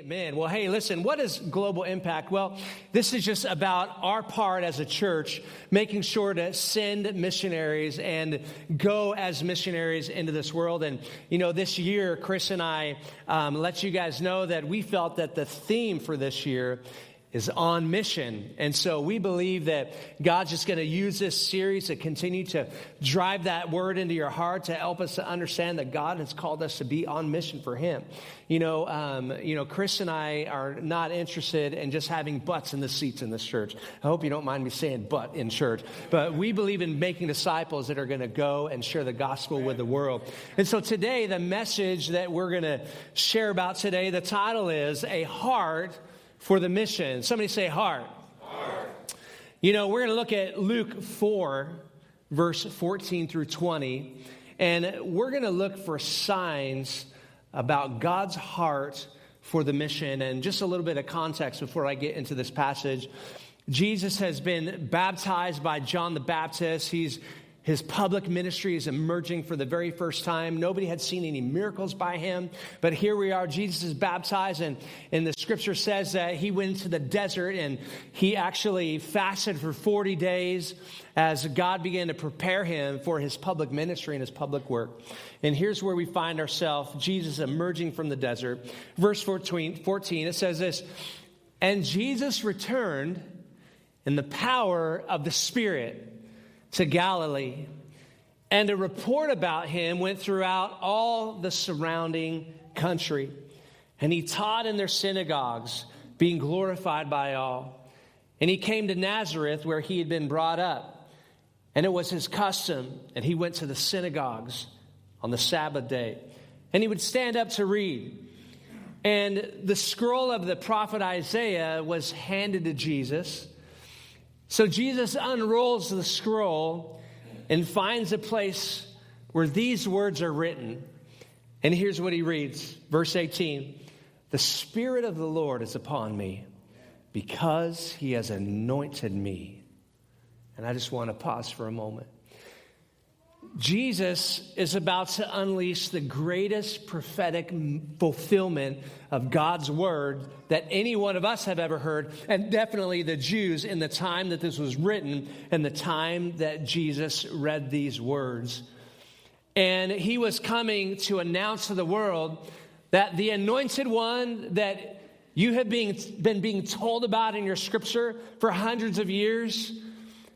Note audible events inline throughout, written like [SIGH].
Amen. Well, hey, listen, what is global impact? Well, this is just about our part as a church making sure to send missionaries and go as missionaries into this world. And, you know, this year, Chris and I um, let you guys know that we felt that the theme for this year is on mission. And so we believe that God's just going to use this series to continue to drive that word into your heart to help us to understand that God has called us to be on mission for Him. You know, um, you know, Chris and I are not interested in just having butts in the seats in this church. I hope you don't mind me saying butt in church, but we believe in making disciples that are going to go and share the gospel with the world. And so today, the message that we're going to share about today, the title is A Heart for the mission. Somebody say heart. heart. You know, we're going to look at Luke 4, verse 14 through 20, and we're going to look for signs about God's heart for the mission. And just a little bit of context before I get into this passage. Jesus has been baptized by John the Baptist. He's his public ministry is emerging for the very first time. Nobody had seen any miracles by him, but here we are. Jesus is baptized, and, and the scripture says that he went to the desert and he actually fasted for 40 days as God began to prepare him for his public ministry and his public work. And here's where we find ourselves Jesus emerging from the desert. Verse 14, 14 it says this And Jesus returned in the power of the Spirit to Galilee. And a report about him went throughout all the surrounding country. And he taught in their synagogues, being glorified by all. And he came to Nazareth, where he had been brought up. And it was his custom, and he went to the synagogues on the Sabbath day. And he would stand up to read. And the scroll of the prophet Isaiah was handed to Jesus. So Jesus unrolls the scroll and finds a place where these words are written. And here's what he reads verse 18 The Spirit of the Lord is upon me because he has anointed me. And I just want to pause for a moment. Jesus is about to unleash the greatest prophetic fulfillment of God's word that any one of us have ever heard, and definitely the Jews in the time that this was written and the time that Jesus read these words. And he was coming to announce to the world that the anointed one that you have been, been being told about in your scripture for hundreds of years,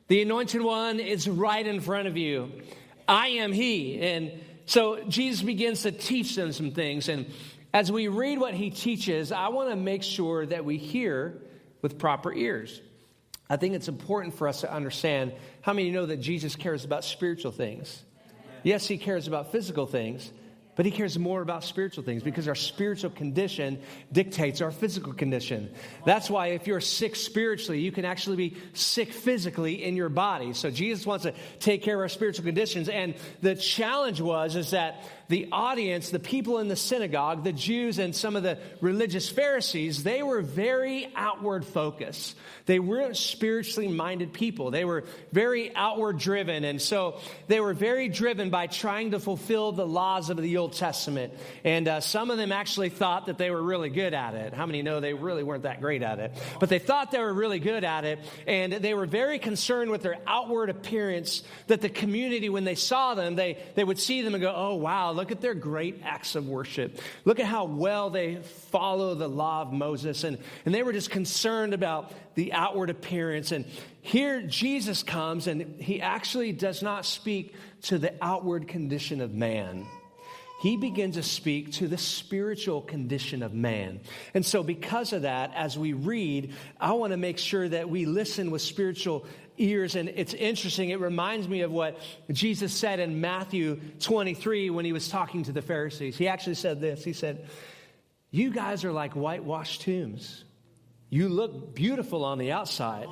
the anointed one is right in front of you. I am He. And so Jesus begins to teach them some things. And as we read what He teaches, I want to make sure that we hear with proper ears. I think it's important for us to understand how many know that Jesus cares about spiritual things? Yes, He cares about physical things. But he cares more about spiritual things because our spiritual condition dictates our physical condition. That's why if you're sick spiritually, you can actually be sick physically in your body. So Jesus wants to take care of our spiritual conditions. And the challenge was is that the audience, the people in the synagogue, the Jews and some of the religious Pharisees, they were very outward focused. They weren't spiritually minded people. They were very outward driven. And so they were very driven by trying to fulfill the laws of the Old Testament. And uh, some of them actually thought that they were really good at it. How many know they really weren't that great at it? But they thought they were really good at it. And they were very concerned with their outward appearance that the community, when they saw them, they, they would see them and go, oh, wow, look at their great acts of worship. Look at how well they follow the law of Moses. And, and they were just concerned about the outward appearance. And here Jesus comes, and he actually does not speak to the outward condition of man he begins to speak to the spiritual condition of man. And so, because of that, as we read, I want to make sure that we listen with spiritual ears. And it's interesting, it reminds me of what Jesus said in Matthew 23 when he was talking to the Pharisees. He actually said this He said, You guys are like whitewashed tombs. You look beautiful on the outside,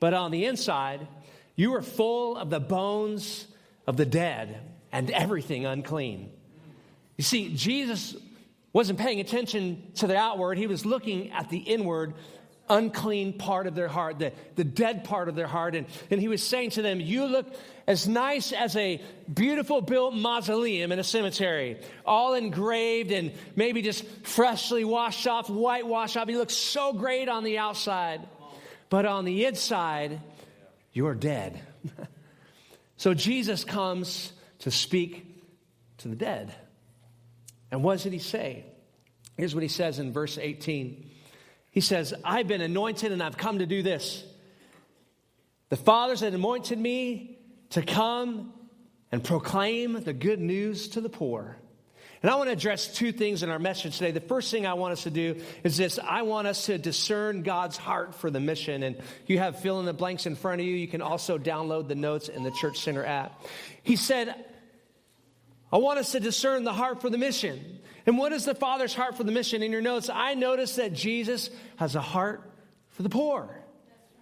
but on the inside, you are full of the bones of the dead and everything unclean. You see, Jesus wasn't paying attention to the outward, he was looking at the inward unclean part of their heart, the, the dead part of their heart. And, and he was saying to them, You look as nice as a beautiful built mausoleum in a cemetery, all engraved and maybe just freshly washed off, whitewashed off. You look so great on the outside, but on the inside, you're dead. [LAUGHS] so Jesus comes to speak to the dead. And what did he say? Here's what he says in verse 18. He says, I've been anointed and I've come to do this. The fathers had anointed me to come and proclaim the good news to the poor. And I want to address two things in our message today. The first thing I want us to do is this I want us to discern God's heart for the mission. And you have fill in the blanks in front of you. You can also download the notes in the Church Center app. He said, I want us to discern the heart for the mission. And what is the Father's heart for the mission? In your notes, I notice that Jesus has a heart for the poor.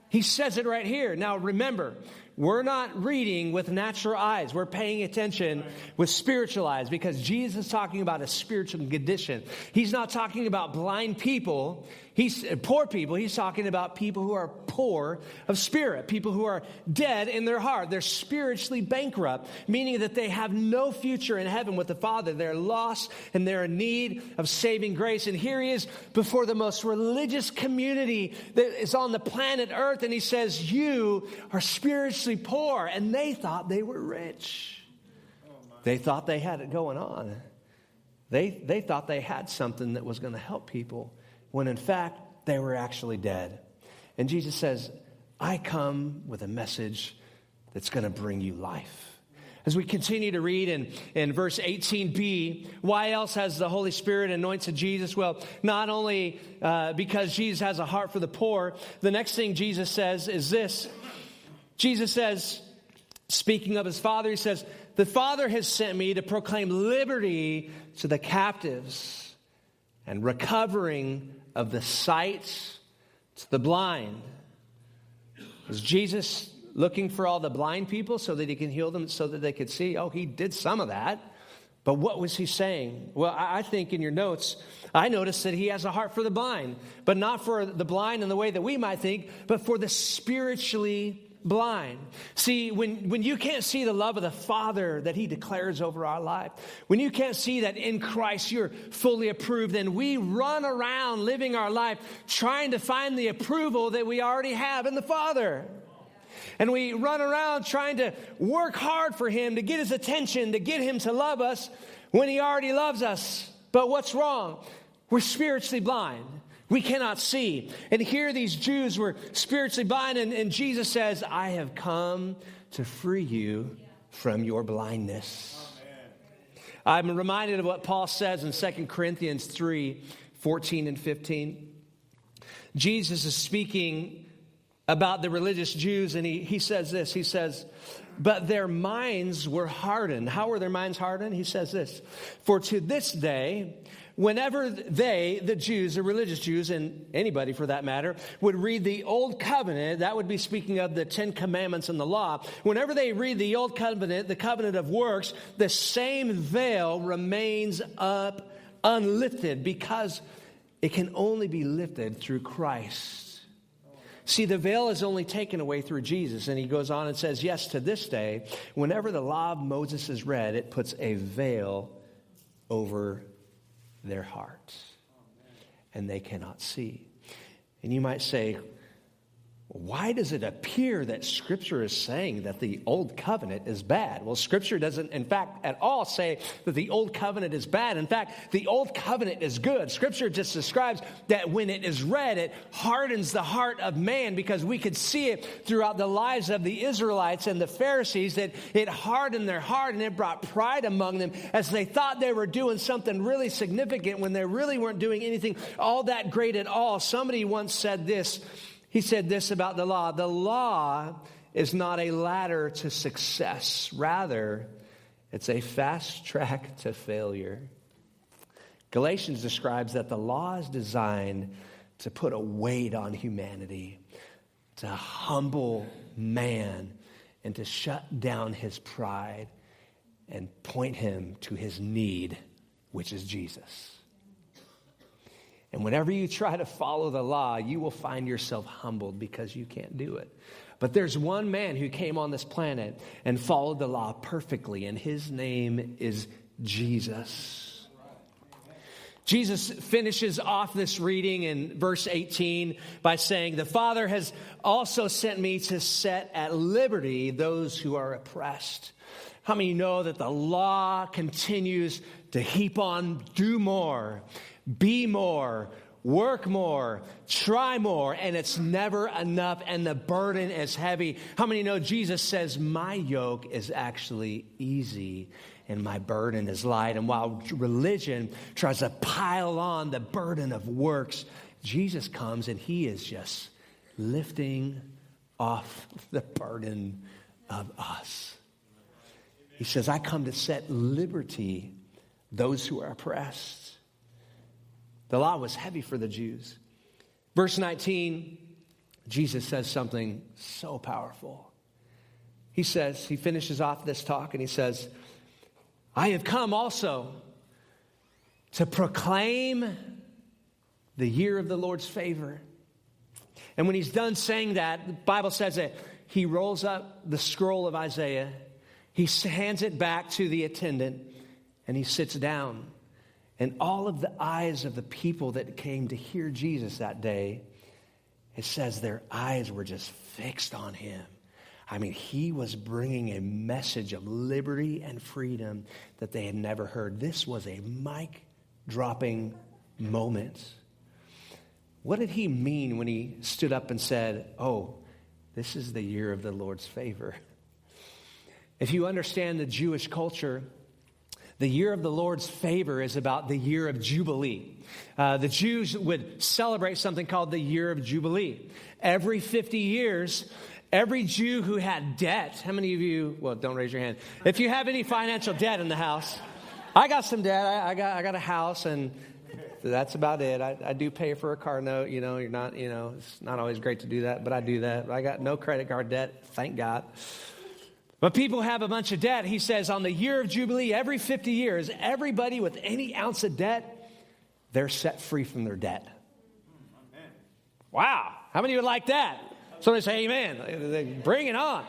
He says it right here. Now, remember, we're not reading with natural eyes. We're paying attention with spiritual eyes because Jesus is talking about a spiritual condition. He's not talking about blind people. He's poor people. He's talking about people who are poor of spirit, people who are dead in their heart. They're spiritually bankrupt, meaning that they have no future in heaven with the Father. They're lost and they're in need of saving grace. And here he is before the most religious community that is on the planet Earth, and he says, You are spiritually poor. And they thought they were rich. They thought they had it going on. They, they thought they had something that was going to help people when in fact they were actually dead. And Jesus says, I come with a message that's going to bring you life. As we continue to read in, in verse 18b, why else has the Holy Spirit anointed Jesus? Well, not only uh, because Jesus has a heart for the poor, the next thing Jesus says is this Jesus says, speaking of his Father, he says, The Father has sent me to proclaim liberty to the captives and recovering of the sight to the blind. Is Jesus looking for all the blind people so that he can heal them so that they could see? Oh, he did some of that. But what was he saying? Well, I think in your notes, I noticed that he has a heart for the blind, but not for the blind in the way that we might think, but for the spiritually blind. See, when, when you can't see the love of the Father that He declares over our life, when you can't see that in Christ you're fully approved, then we run around living our life trying to find the approval that we already have in the Father. And we run around trying to work hard for Him, to get His attention, to get Him to love us when He already loves us. But what's wrong? We're spiritually blind. We cannot see. And here these Jews were spiritually blind, and, and Jesus says, I have come to free you from your blindness. I'm reminded of what Paul says in 2 Corinthians 3 14 and 15. Jesus is speaking about the religious Jews, and he, he says this He says, But their minds were hardened. How were their minds hardened? He says this For to this day, whenever they, the Jews, the religious Jews, and anybody for that matter, would read the Old Covenant, that would be speaking of the Ten Commandments and the law. Whenever they read the Old Covenant, the covenant of works, the same veil remains up unlifted because it can only be lifted through Christ. See, the veil is only taken away through Jesus. And he goes on and says, Yes, to this day, whenever the law of Moses is read, it puts a veil over their hearts, and they cannot see. And you might say, why does it appear that Scripture is saying that the Old Covenant is bad? Well, Scripture doesn't, in fact, at all say that the Old Covenant is bad. In fact, the Old Covenant is good. Scripture just describes that when it is read, it hardens the heart of man because we could see it throughout the lives of the Israelites and the Pharisees that it hardened their heart and it brought pride among them as they thought they were doing something really significant when they really weren't doing anything all that great at all. Somebody once said this. He said this about the law the law is not a ladder to success, rather, it's a fast track to failure. Galatians describes that the law is designed to put a weight on humanity, to humble man, and to shut down his pride and point him to his need, which is Jesus. And whenever you try to follow the law, you will find yourself humbled because you can't do it. But there's one man who came on this planet and followed the law perfectly, and his name is Jesus. Jesus finishes off this reading in verse 18 by saying, The Father has also sent me to set at liberty those who are oppressed. How many know that the law continues to heap on, do more, be more, work more, try more, and it's never enough, and the burden is heavy? How many know Jesus says, My yoke is actually easy and my burden is light. And while religion tries to pile on the burden of works, Jesus comes and he is just lifting off the burden of us. He says, I come to set liberty those who are oppressed. The law was heavy for the Jews. Verse 19, Jesus says something so powerful. He says, he finishes off this talk and he says, I have come also to proclaim the year of the Lord's favor. And when he's done saying that, the Bible says that he rolls up the scroll of Isaiah, he hands it back to the attendant, and he sits down. And all of the eyes of the people that came to hear Jesus that day, it says their eyes were just fixed on him. I mean, he was bringing a message of liberty and freedom that they had never heard. This was a mic dropping moment. What did he mean when he stood up and said, Oh, this is the year of the Lord's favor? If you understand the Jewish culture, the year of the Lord's favor is about the year of Jubilee. Uh, the Jews would celebrate something called the year of Jubilee. Every 50 years, Every Jew who had debt, how many of you, well, don't raise your hand. If you have any financial debt in the house, I got some debt. I, I got, I got a house, and that's about it. I, I, do pay for a car note. You know, you're not, you know, it's not always great to do that, but I do that. I got no credit card debt, thank God. But people have a bunch of debt. He says on the year of Jubilee, every 50 years, everybody with any ounce of debt, they're set free from their debt. Wow. How many would like that? Somebody say amen. Bring it on.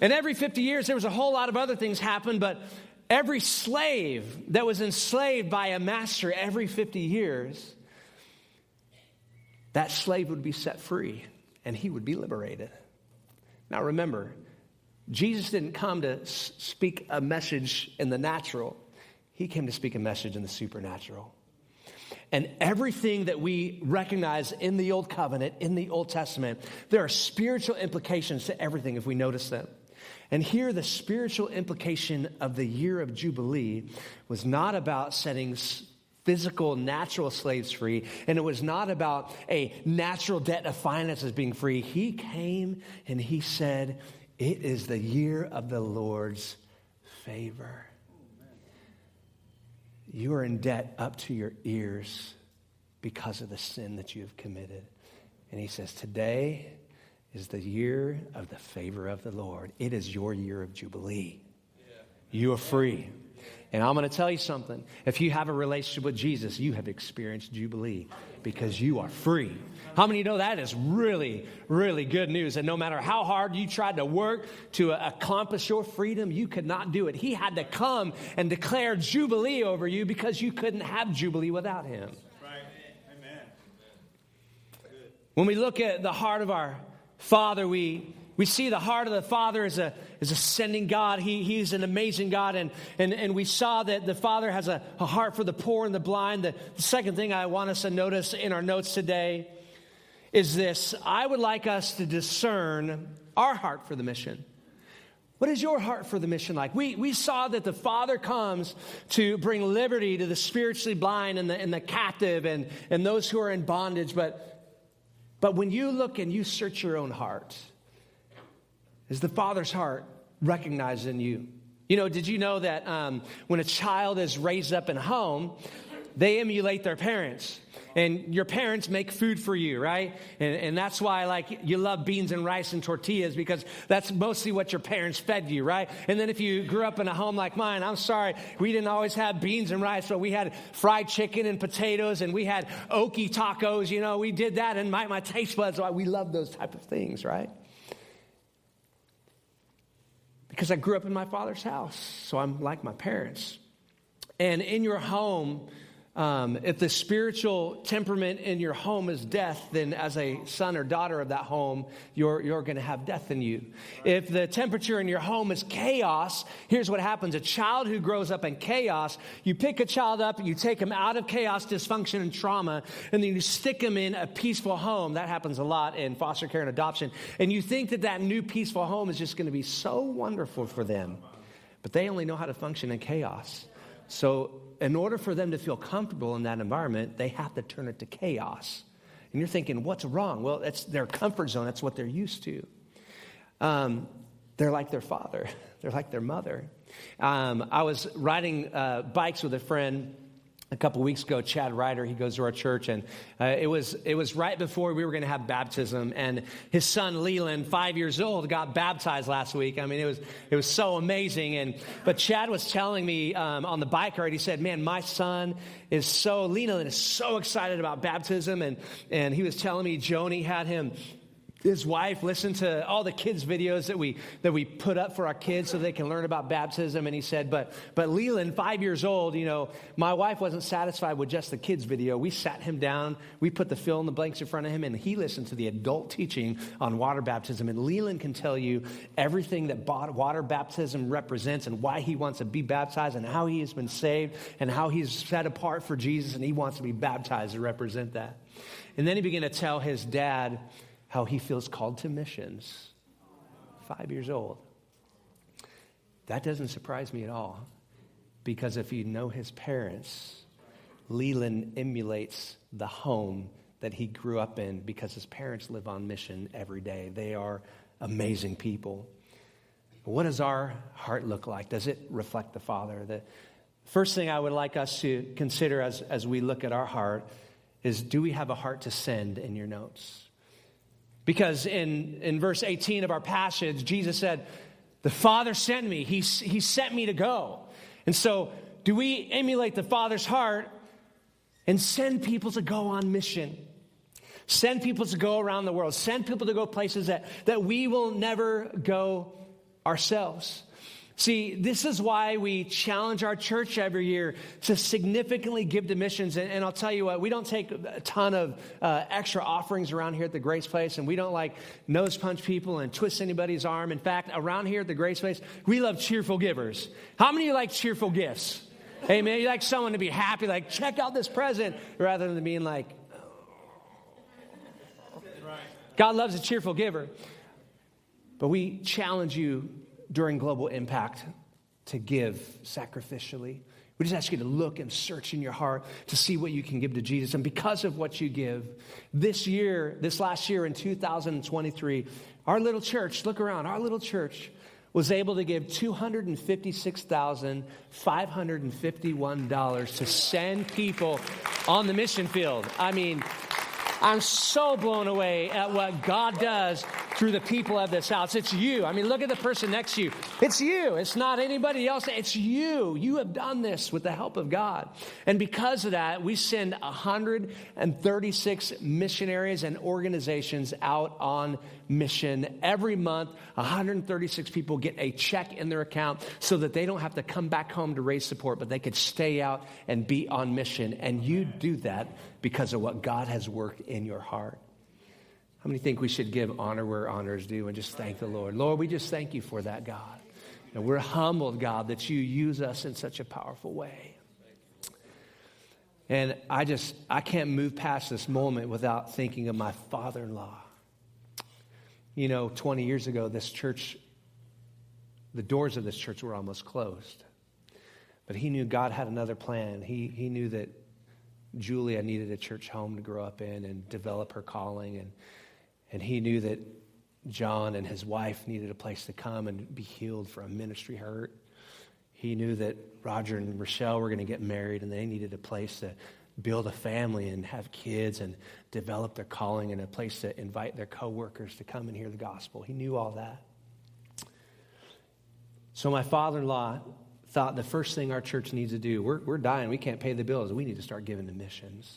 And every 50 years, there was a whole lot of other things happen, but every slave that was enslaved by a master every 50 years, that slave would be set free and he would be liberated. Now remember, Jesus didn't come to speak a message in the natural, he came to speak a message in the supernatural. And everything that we recognize in the Old Covenant, in the Old Testament, there are spiritual implications to everything if we notice them. And here, the spiritual implication of the year of Jubilee was not about setting physical, natural slaves free, and it was not about a natural debt of finances being free. He came and he said, It is the year of the Lord's favor. You are in debt up to your ears because of the sin that you have committed. And he says, Today is the year of the favor of the Lord. It is your year of Jubilee. You are free. And I'm going to tell you something. If you have a relationship with Jesus, you have experienced Jubilee because you are free. How many know that is really, really good news? And no matter how hard you tried to work to accomplish your freedom, you could not do it. He had to come and declare Jubilee over you because you couldn't have Jubilee without Him. When we look at the heart of our Father, we we see the heart of the Father as a, as a sending God. He, he's an amazing God. And, and, and we saw that the Father has a, a heart for the poor and the blind. The, the second thing I want us to notice in our notes today is this I would like us to discern our heart for the mission. What is your heart for the mission like? We, we saw that the Father comes to bring liberty to the spiritually blind and the, and the captive and, and those who are in bondage. But, but when you look and you search your own heart, is the Father's heart recognized in you? You know, did you know that um, when a child is raised up in home, they emulate their parents. And your parents make food for you, right? And, and that's why, like, you love beans and rice and tortillas because that's mostly what your parents fed you, right? And then if you grew up in a home like mine, I'm sorry, we didn't always have beans and rice, but we had fried chicken and potatoes and we had okie tacos, you know, we did that. And my, my taste buds, we love those type of things, right? Because I grew up in my father's house, so I'm like my parents. And in your home, um, if the spiritual temperament in your home is death, then as a son or daughter of that home, you're, you're going to have death in you. If the temperature in your home is chaos, here's what happens a child who grows up in chaos, you pick a child up, you take him out of chaos, dysfunction, and trauma, and then you stick him in a peaceful home. That happens a lot in foster care and adoption. And you think that that new peaceful home is just going to be so wonderful for them. But they only know how to function in chaos. So in order for them to feel comfortable in that environment, they have to turn it to chaos. And you're thinking, what's wrong? Well, it's their comfort zone, that's what they're used to. Um, they're like their father, [LAUGHS] they're like their mother. Um, I was riding uh, bikes with a friend a couple weeks ago, Chad Ryder, he goes to our church, and uh, it, was, it was right before we were going to have baptism. And his son, Leland, five years old, got baptized last week. I mean, it was, it was so amazing. And, but Chad was telling me um, on the bike ride, he said, Man, my son is so, Leland is so excited about baptism. And, and he was telling me Joni had him his wife listened to all the kids videos that we that we put up for our kids so they can learn about baptism. And he said but but leland five years old you know my wife wasn't satisfied with just the kids video. We sat him down. We put the fill in the blanks in front of him and he listened to the adult teaching on water baptism. And leland can tell you everything that water baptism represents and why he wants to be baptized and how he has been saved and how he's set apart for jesus and he wants to be baptized to represent that. And then he began to tell his dad how he feels called to missions. Five years old. That doesn't surprise me at all because if you know his parents, Leland emulates the home that he grew up in because his parents live on mission every day. They are amazing people. What does our heart look like? Does it reflect the Father? The first thing I would like us to consider as, as we look at our heart is do we have a heart to send in your notes? Because in, in verse 18 of our passage, Jesus said, The Father sent me, he, he sent me to go. And so, do we emulate the Father's heart and send people to go on mission? Send people to go around the world. Send people to go places that, that we will never go ourselves. See, this is why we challenge our church every year to significantly give to missions. And, and I'll tell you what, we don't take a ton of uh, extra offerings around here at the Grace Place, and we don't like nose punch people and twist anybody's arm. In fact, around here at the Grace Place, we love cheerful givers. How many of you like cheerful gifts? Hey, man, you like someone to be happy, like, check out this present, rather than being like, God loves a cheerful giver. But we challenge you during global impact to give sacrificially. We just ask you to look and search in your heart to see what you can give to Jesus. And because of what you give, this year, this last year in 2023, our little church, look around, our little church was able to give $256,551 to send people on the mission field. I mean, I'm so blown away at what God does through the people of this house. It's you. I mean, look at the person next to you. It's you. It's not anybody else. It's you. You have done this with the help of God. And because of that, we send 136 missionaries and organizations out on mission. Every month, 136 people get a check in their account so that they don't have to come back home to raise support, but they could stay out and be on mission. And you do that because of what God has worked in your heart. How many think we should give honor where honor is due and just thank the Lord? Lord, we just thank you for that, God. And we're humbled, God, that you use us in such a powerful way. And I just, I can't move past this moment without thinking of my father in law. You know, 20 years ago, this church, the doors of this church were almost closed. But he knew God had another plan. He, he knew that Julia needed a church home to grow up in and develop her calling. And, and he knew that John and his wife needed a place to come and be healed from ministry hurt. He knew that Roger and Rochelle were going to get married and they needed a place to build a family and have kids and develop their calling and a place to invite their coworkers to come and hear the gospel. He knew all that. So my father-in-law thought the first thing our church needs to do, we're, we're dying, we can't pay the bills, we need to start giving to missions.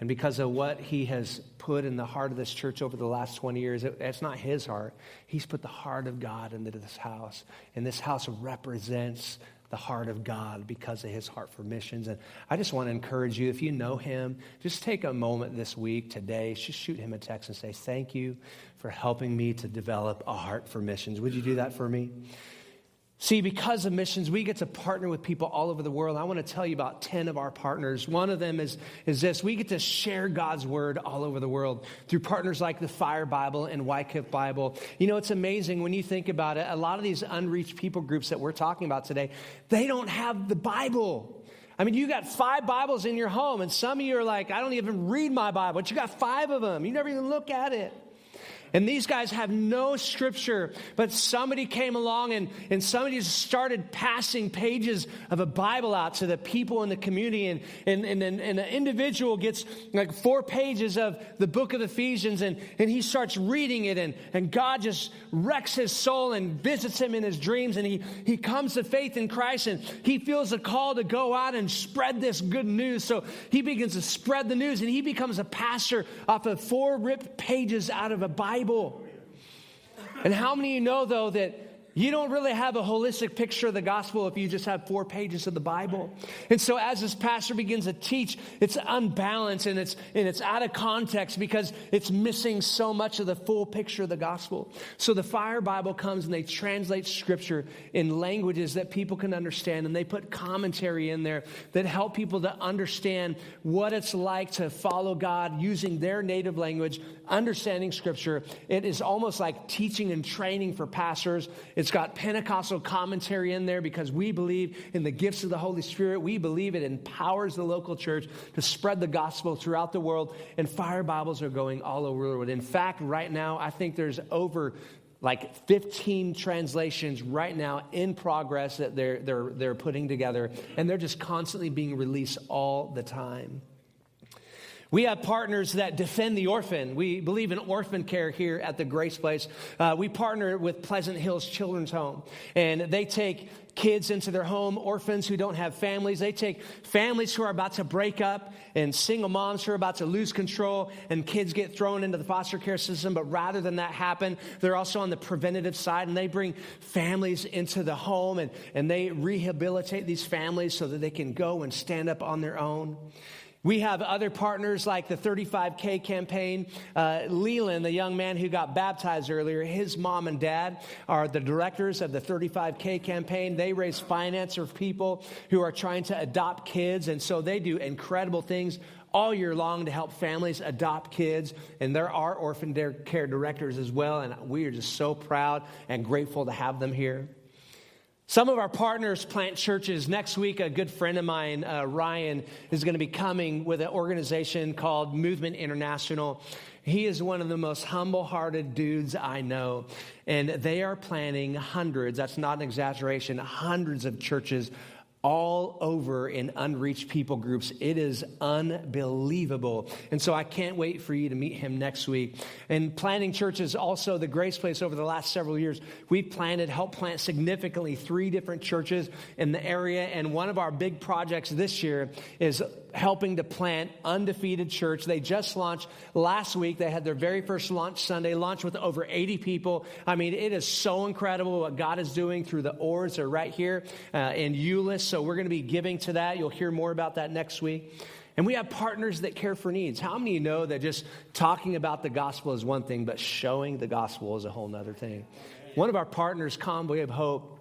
And because of what he has put in the heart of this church over the last 20 years, it, it's not his heart. He's put the heart of God into this house. And this house represents the heart of God because of his heart for missions. And I just want to encourage you, if you know him, just take a moment this week, today, just shoot him a text and say, Thank you for helping me to develop a heart for missions. Would you do that for me? See, because of missions, we get to partner with people all over the world. I want to tell you about 10 of our partners. One of them is, is this we get to share God's word all over the world through partners like the Fire Bible and Wycliffe Bible. You know, it's amazing when you think about it. A lot of these unreached people groups that we're talking about today, they don't have the Bible. I mean, you got five Bibles in your home, and some of you are like, I don't even read my Bible, but you got five of them. You never even look at it. And these guys have no scripture, but somebody came along and, and somebody just started passing pages of a Bible out to the people in the community. And, and, and, and an individual gets like four pages of the book of Ephesians and, and he starts reading it. And, and God just wrecks his soul and visits him in his dreams. And he, he comes to faith in Christ and he feels a call to go out and spread this good news. So he begins to spread the news and he becomes a pastor off of four ripped pages out of a Bible. Bible. And how many of you know, though, that you don't really have a holistic picture of the gospel if you just have four pages of the Bible. And so as this pastor begins to teach, it's unbalanced and it's, and it's out of context because it's missing so much of the full picture of the gospel. So the Fire Bible comes and they translate scripture in languages that people can understand and they put commentary in there that help people to understand what it's like to follow God using their native language, understanding scripture. It is almost like teaching and training for pastors. It's got Pentecostal commentary in there because we believe in the gifts of the Holy Spirit. We believe it empowers the local church to spread the gospel throughout the world. And fire Bibles are going all over the world. In fact, right now, I think there's over like 15 translations right now in progress that they're, they're, they're putting together, and they're just constantly being released all the time. We have partners that defend the orphan. We believe in orphan care here at the Grace Place. Uh, we partner with Pleasant Hills Children's Home, and they take kids into their home, orphans who don't have families. They take families who are about to break up and single moms who are about to lose control, and kids get thrown into the foster care system. But rather than that happen, they're also on the preventative side, and they bring families into the home and, and they rehabilitate these families so that they can go and stand up on their own. We have other partners like the 35K campaign. Uh, Leland, the young man who got baptized earlier, his mom and dad are the directors of the 35K campaign. They raise finance for people who are trying to adopt kids, and so they do incredible things all year long to help families adopt kids. And there are orphan care directors as well, and we are just so proud and grateful to have them here. Some of our partners plant churches. Next week, a good friend of mine, uh, Ryan, is going to be coming with an organization called Movement International. He is one of the most humble hearted dudes I know. And they are planning hundreds, that's not an exaggeration, hundreds of churches all over in unreached people groups. It is unbelievable. And so I can't wait for you to meet him next week. And planting churches, also the Grace Place over the last several years, we've planted, helped plant significantly three different churches in the area. And one of our big projects this year is helping to plant Undefeated Church. They just launched last week. They had their very first launch Sunday, launched with over 80 people. I mean, it is so incredible what God is doing through the oars. They're right here uh, in Euless. So we're going to be giving to that. You'll hear more about that next week. And we have partners that care for needs. How many know that just talking about the gospel is one thing, but showing the gospel is a whole other thing? One of our partners, Convoy of Hope,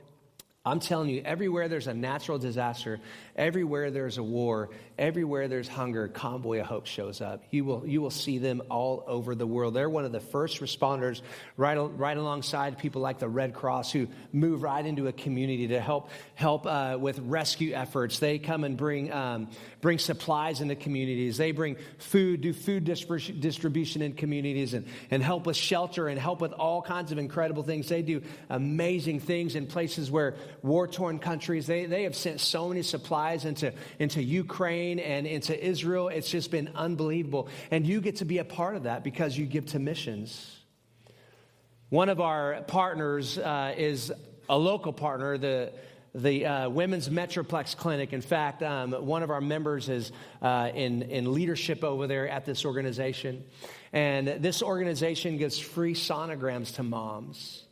I'm telling you, everywhere there's a natural disaster, everywhere there's a war, everywhere there's hunger, Convoy of Hope shows up. You will, you will see them all over the world. They're one of the first responders right, right alongside people like the Red Cross who move right into a community to help, help uh, with rescue efforts. They come and bring, um, bring supplies into communities. They bring food, do food distribution in communities and, and help with shelter and help with all kinds of incredible things. They do amazing things in places where war torn countries. They, they have sent so many supplies into, into Ukraine and into Israel. It's just been unbelievable. And you get to be a part of that because you give to missions. One of our partners uh, is a local partner, the the uh, Women's Metroplex Clinic. In fact, um, one of our members is uh, in, in leadership over there at this organization. And this organization gives free sonograms to moms.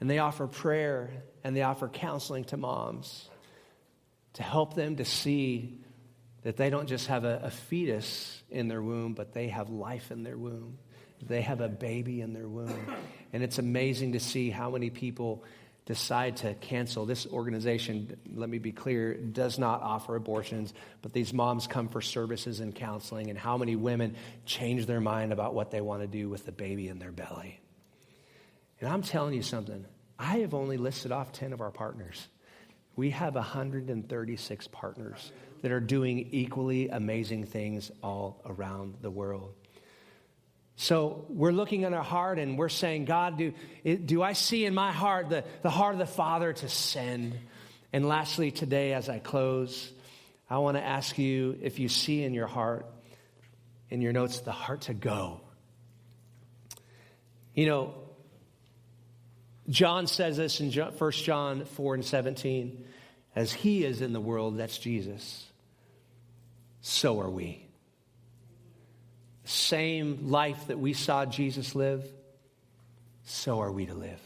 And they offer prayer and they offer counseling to moms to help them to see that they don't just have a, a fetus in their womb, but they have life in their womb. They have a baby in their womb. And it's amazing to see how many people decide to cancel. This organization, let me be clear, does not offer abortions, but these moms come for services and counseling, and how many women change their mind about what they want to do with the baby in their belly. And I'm telling you something, I have only listed off 10 of our partners. We have 136 partners that are doing equally amazing things all around the world. So we're looking in our heart and we're saying, God, do, do I see in my heart the, the heart of the Father to send? And lastly, today, as I close, I want to ask you if you see in your heart, in your notes, the heart to go. You know, John says this in 1 John 4 and 17 as he is in the world, that's Jesus, so are we same life that we saw Jesus live, so are we to live.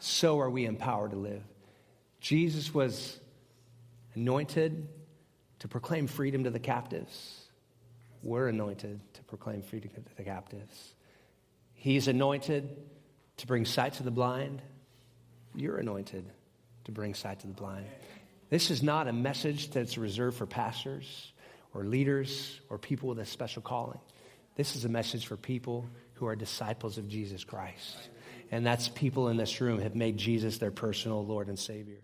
So are we empowered to live. Jesus was anointed to proclaim freedom to the captives. We're anointed to proclaim freedom to the captives. He's anointed to bring sight to the blind. You're anointed to bring sight to the blind. This is not a message that's reserved for pastors or leaders or people with a special calling. This is a message for people who are disciples of Jesus Christ. And that's people in this room have made Jesus their personal Lord and Savior.